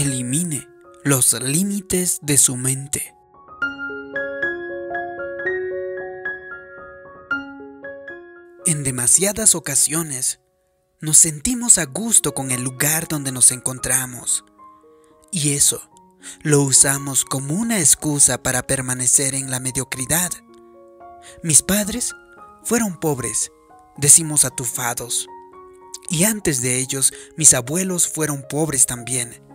Elimine los límites de su mente. En demasiadas ocasiones nos sentimos a gusto con el lugar donde nos encontramos y eso lo usamos como una excusa para permanecer en la mediocridad. Mis padres fueron pobres, decimos atufados, y antes de ellos mis abuelos fueron pobres también.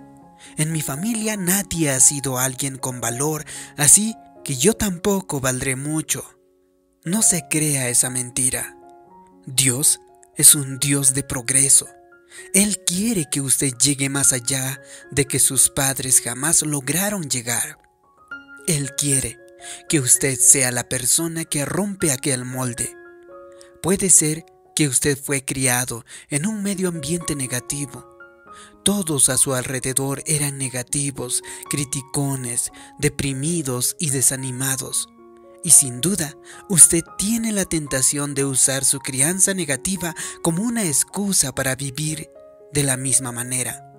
En mi familia nadie ha sido alguien con valor, así que yo tampoco valdré mucho. No se crea esa mentira. Dios es un Dios de progreso. Él quiere que usted llegue más allá de que sus padres jamás lograron llegar. Él quiere que usted sea la persona que rompe aquel molde. Puede ser que usted fue criado en un medio ambiente negativo. Todos a su alrededor eran negativos, criticones, deprimidos y desanimados. Y sin duda, usted tiene la tentación de usar su crianza negativa como una excusa para vivir de la misma manera.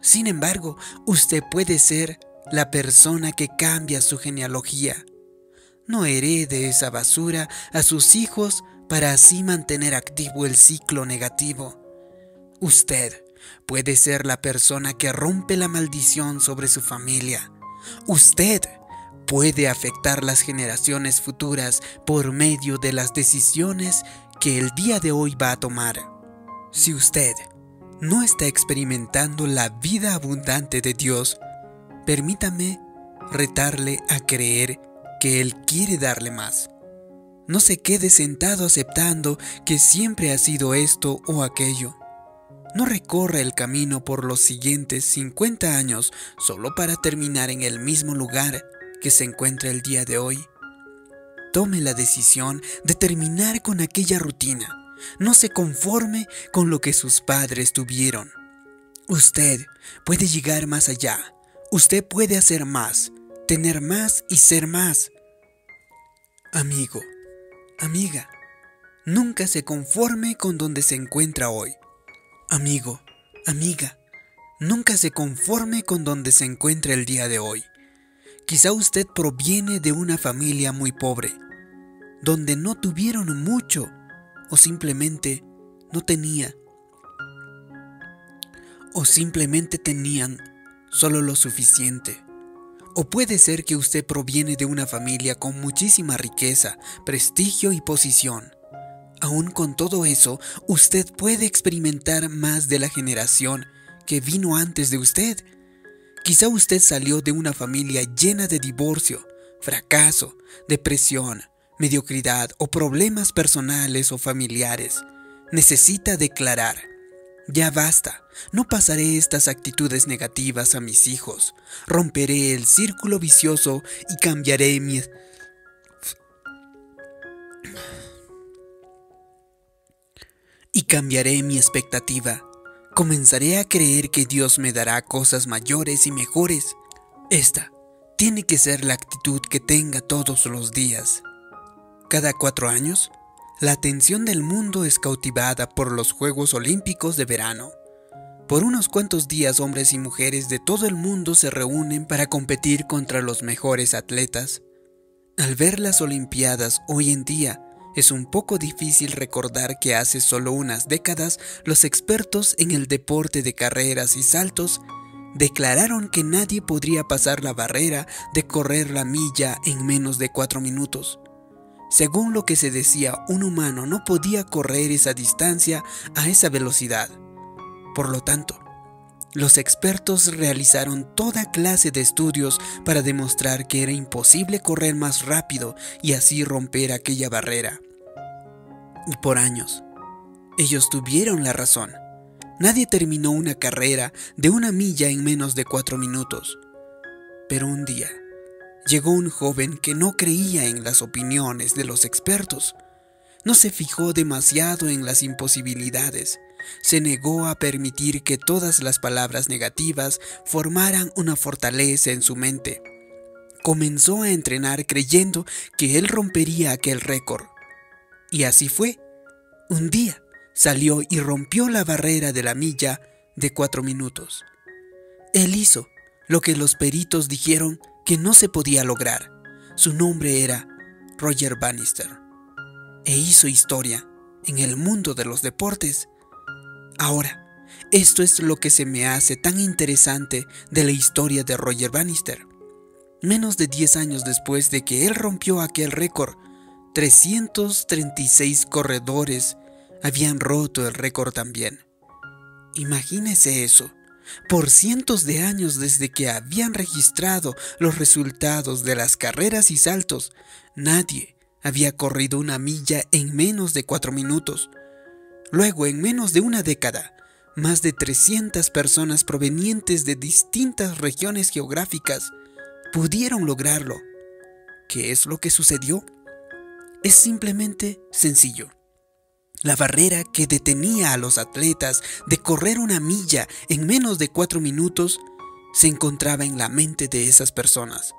Sin embargo, usted puede ser la persona que cambia su genealogía. No herede esa basura a sus hijos para así mantener activo el ciclo negativo. Usted puede ser la persona que rompe la maldición sobre su familia. Usted puede afectar las generaciones futuras por medio de las decisiones que el día de hoy va a tomar. Si usted no está experimentando la vida abundante de Dios, permítame retarle a creer que Él quiere darle más. No se quede sentado aceptando que siempre ha sido esto o aquello. No recorra el camino por los siguientes 50 años solo para terminar en el mismo lugar que se encuentra el día de hoy. Tome la decisión de terminar con aquella rutina. No se conforme con lo que sus padres tuvieron. Usted puede llegar más allá. Usted puede hacer más, tener más y ser más. Amigo, amiga, nunca se conforme con donde se encuentra hoy. Amigo, amiga, nunca se conforme con donde se encuentra el día de hoy. Quizá usted proviene de una familia muy pobre, donde no tuvieron mucho o simplemente no tenía. O simplemente tenían solo lo suficiente. O puede ser que usted proviene de una familia con muchísima riqueza, prestigio y posición. Aún con todo eso, usted puede experimentar más de la generación que vino antes de usted Quizá usted salió de una familia llena de divorcio, fracaso, depresión, mediocridad o problemas personales o familiares. Necesita declarar, ya basta, no pasaré estas actitudes negativas a mis hijos, romperé el círculo vicioso y cambiaré mi... y cambiaré mi expectativa comenzaré a creer que Dios me dará cosas mayores y mejores. Esta tiene que ser la actitud que tenga todos los días. Cada cuatro años, la atención del mundo es cautivada por los Juegos Olímpicos de verano. Por unos cuantos días hombres y mujeres de todo el mundo se reúnen para competir contra los mejores atletas. Al ver las Olimpiadas hoy en día, es un poco difícil recordar que hace solo unas décadas los expertos en el deporte de carreras y saltos declararon que nadie podría pasar la barrera de correr la milla en menos de cuatro minutos. Según lo que se decía, un humano no podía correr esa distancia a esa velocidad. Por lo tanto, los expertos realizaron toda clase de estudios para demostrar que era imposible correr más rápido y así romper aquella barrera. Y por años, ellos tuvieron la razón. Nadie terminó una carrera de una milla en menos de cuatro minutos. Pero un día, llegó un joven que no creía en las opiniones de los expertos. No se fijó demasiado en las imposibilidades se negó a permitir que todas las palabras negativas formaran una fortaleza en su mente. Comenzó a entrenar creyendo que él rompería aquel récord. Y así fue. Un día salió y rompió la barrera de la milla de cuatro minutos. Él hizo lo que los peritos dijeron que no se podía lograr. Su nombre era Roger Bannister. E hizo historia en el mundo de los deportes. Ahora, esto es lo que se me hace tan interesante de la historia de Roger Bannister. Menos de 10 años después de que él rompió aquel récord, 336 corredores habían roto el récord también. Imagínese eso. Por cientos de años desde que habían registrado los resultados de las carreras y saltos, nadie había corrido una milla en menos de cuatro minutos. Luego, en menos de una década, más de 300 personas provenientes de distintas regiones geográficas pudieron lograrlo. ¿Qué es lo que sucedió? Es simplemente sencillo. La barrera que detenía a los atletas de correr una milla en menos de cuatro minutos se encontraba en la mente de esas personas.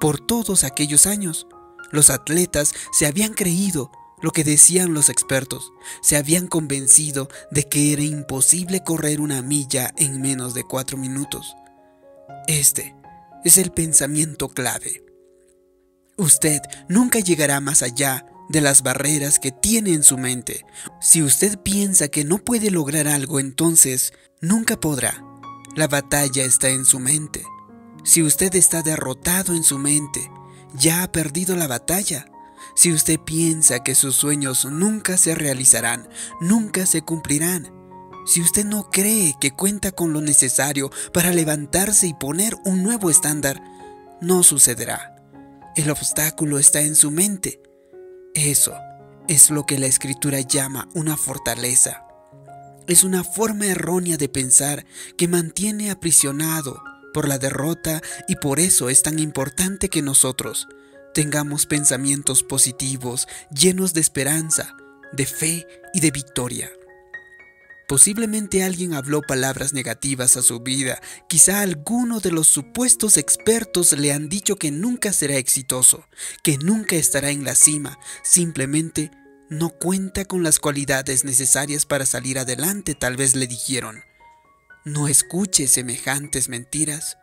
Por todos aquellos años, los atletas se habían creído lo que decían los expertos, se habían convencido de que era imposible correr una milla en menos de cuatro minutos. Este es el pensamiento clave. Usted nunca llegará más allá de las barreras que tiene en su mente. Si usted piensa que no puede lograr algo, entonces nunca podrá. La batalla está en su mente. Si usted está derrotado en su mente, ya ha perdido la batalla. Si usted piensa que sus sueños nunca se realizarán, nunca se cumplirán. Si usted no cree que cuenta con lo necesario para levantarse y poner un nuevo estándar, no sucederá. El obstáculo está en su mente. Eso es lo que la escritura llama una fortaleza. Es una forma errónea de pensar que mantiene aprisionado por la derrota y por eso es tan importante que nosotros tengamos pensamientos positivos, llenos de esperanza, de fe y de victoria. Posiblemente alguien habló palabras negativas a su vida, quizá alguno de los supuestos expertos le han dicho que nunca será exitoso, que nunca estará en la cima, simplemente no cuenta con las cualidades necesarias para salir adelante, tal vez le dijeron. No escuche semejantes mentiras.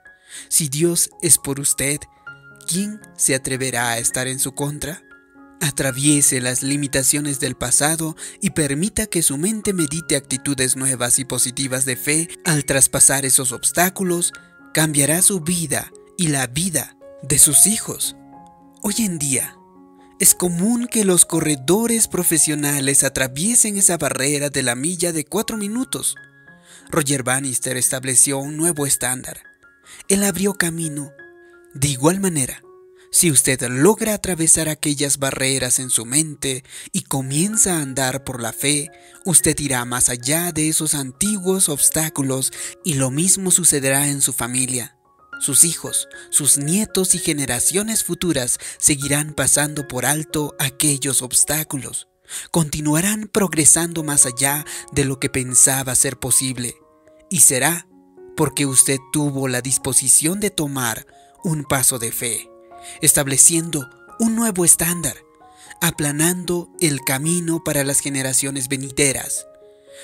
Si Dios es por usted, ¿quién se atreverá a estar en su contra? Atraviese las limitaciones del pasado y permita que su mente medite actitudes nuevas y positivas de fe. Al traspasar esos obstáculos, cambiará su vida y la vida de sus hijos. Hoy en día, es común que los corredores profesionales atraviesen esa barrera de la milla de cuatro minutos. Roger Bannister estableció un nuevo estándar. Él abrió camino. De igual manera, si usted logra atravesar aquellas barreras en su mente y comienza a andar por la fe, usted irá más allá de esos antiguos obstáculos y lo mismo sucederá en su familia. Sus hijos, sus nietos y generaciones futuras seguirán pasando por alto aquellos obstáculos. Continuarán progresando más allá de lo que pensaba ser posible. Y será porque usted tuvo la disposición de tomar un paso de fe estableciendo un nuevo estándar, aplanando el camino para las generaciones venideras.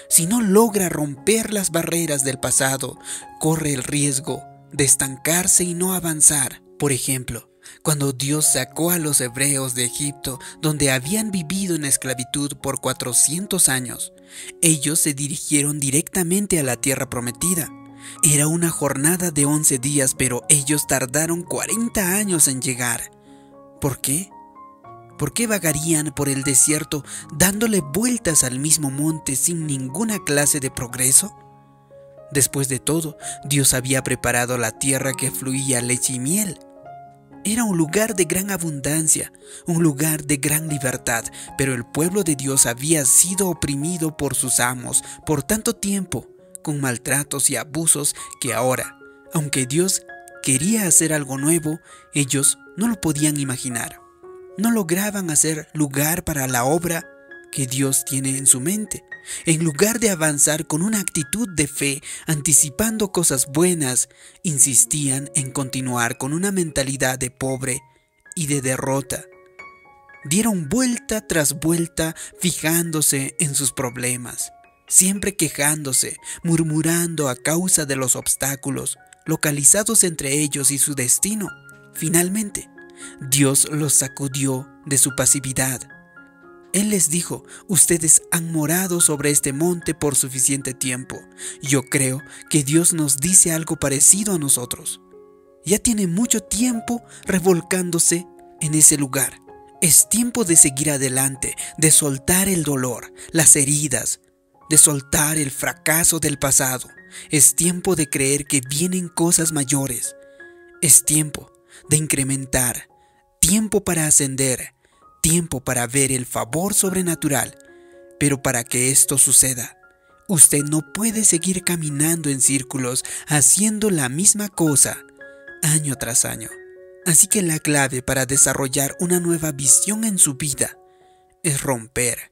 Si no logra romper las barreras del pasado, corre el riesgo de estancarse y no avanzar. Por ejemplo, cuando Dios sacó a los hebreos de Egipto, donde habían vivido en esclavitud por 400 años, ellos se dirigieron directamente a la tierra prometida. Era una jornada de 11 días, pero ellos tardaron 40 años en llegar. ¿Por qué? ¿Por qué vagarían por el desierto dándole vueltas al mismo monte sin ninguna clase de progreso? Después de todo, Dios había preparado la tierra que fluía leche y miel. Era un lugar de gran abundancia, un lugar de gran libertad, pero el pueblo de Dios había sido oprimido por sus amos por tanto tiempo con maltratos y abusos que ahora, aunque Dios quería hacer algo nuevo, ellos no lo podían imaginar. No lograban hacer lugar para la obra que Dios tiene en su mente. En lugar de avanzar con una actitud de fe, anticipando cosas buenas, insistían en continuar con una mentalidad de pobre y de derrota. Dieron vuelta tras vuelta fijándose en sus problemas siempre quejándose, murmurando a causa de los obstáculos, localizados entre ellos y su destino. Finalmente, Dios los sacudió de su pasividad. Él les dijo, ustedes han morado sobre este monte por suficiente tiempo. Yo creo que Dios nos dice algo parecido a nosotros. Ya tiene mucho tiempo revolcándose en ese lugar. Es tiempo de seguir adelante, de soltar el dolor, las heridas, de soltar el fracaso del pasado. Es tiempo de creer que vienen cosas mayores. Es tiempo de incrementar, tiempo para ascender, tiempo para ver el favor sobrenatural. Pero para que esto suceda, usted no puede seguir caminando en círculos haciendo la misma cosa año tras año. Así que la clave para desarrollar una nueva visión en su vida es romper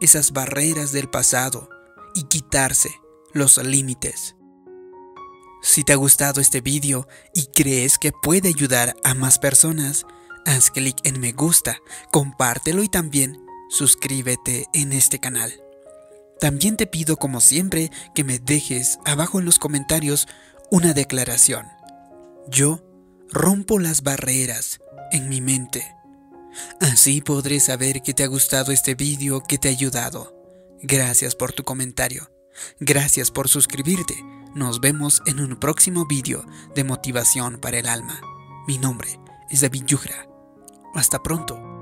esas barreras del pasado y quitarse los límites. Si te ha gustado este vídeo y crees que puede ayudar a más personas, haz clic en me gusta, compártelo y también suscríbete en este canal. También te pido como siempre que me dejes abajo en los comentarios una declaración. Yo rompo las barreras en mi mente. Así podré saber que te ha gustado este vídeo, que te ha ayudado. Gracias por tu comentario. Gracias por suscribirte. Nos vemos en un próximo vídeo de motivación para el alma. Mi nombre es David Yugra. Hasta pronto.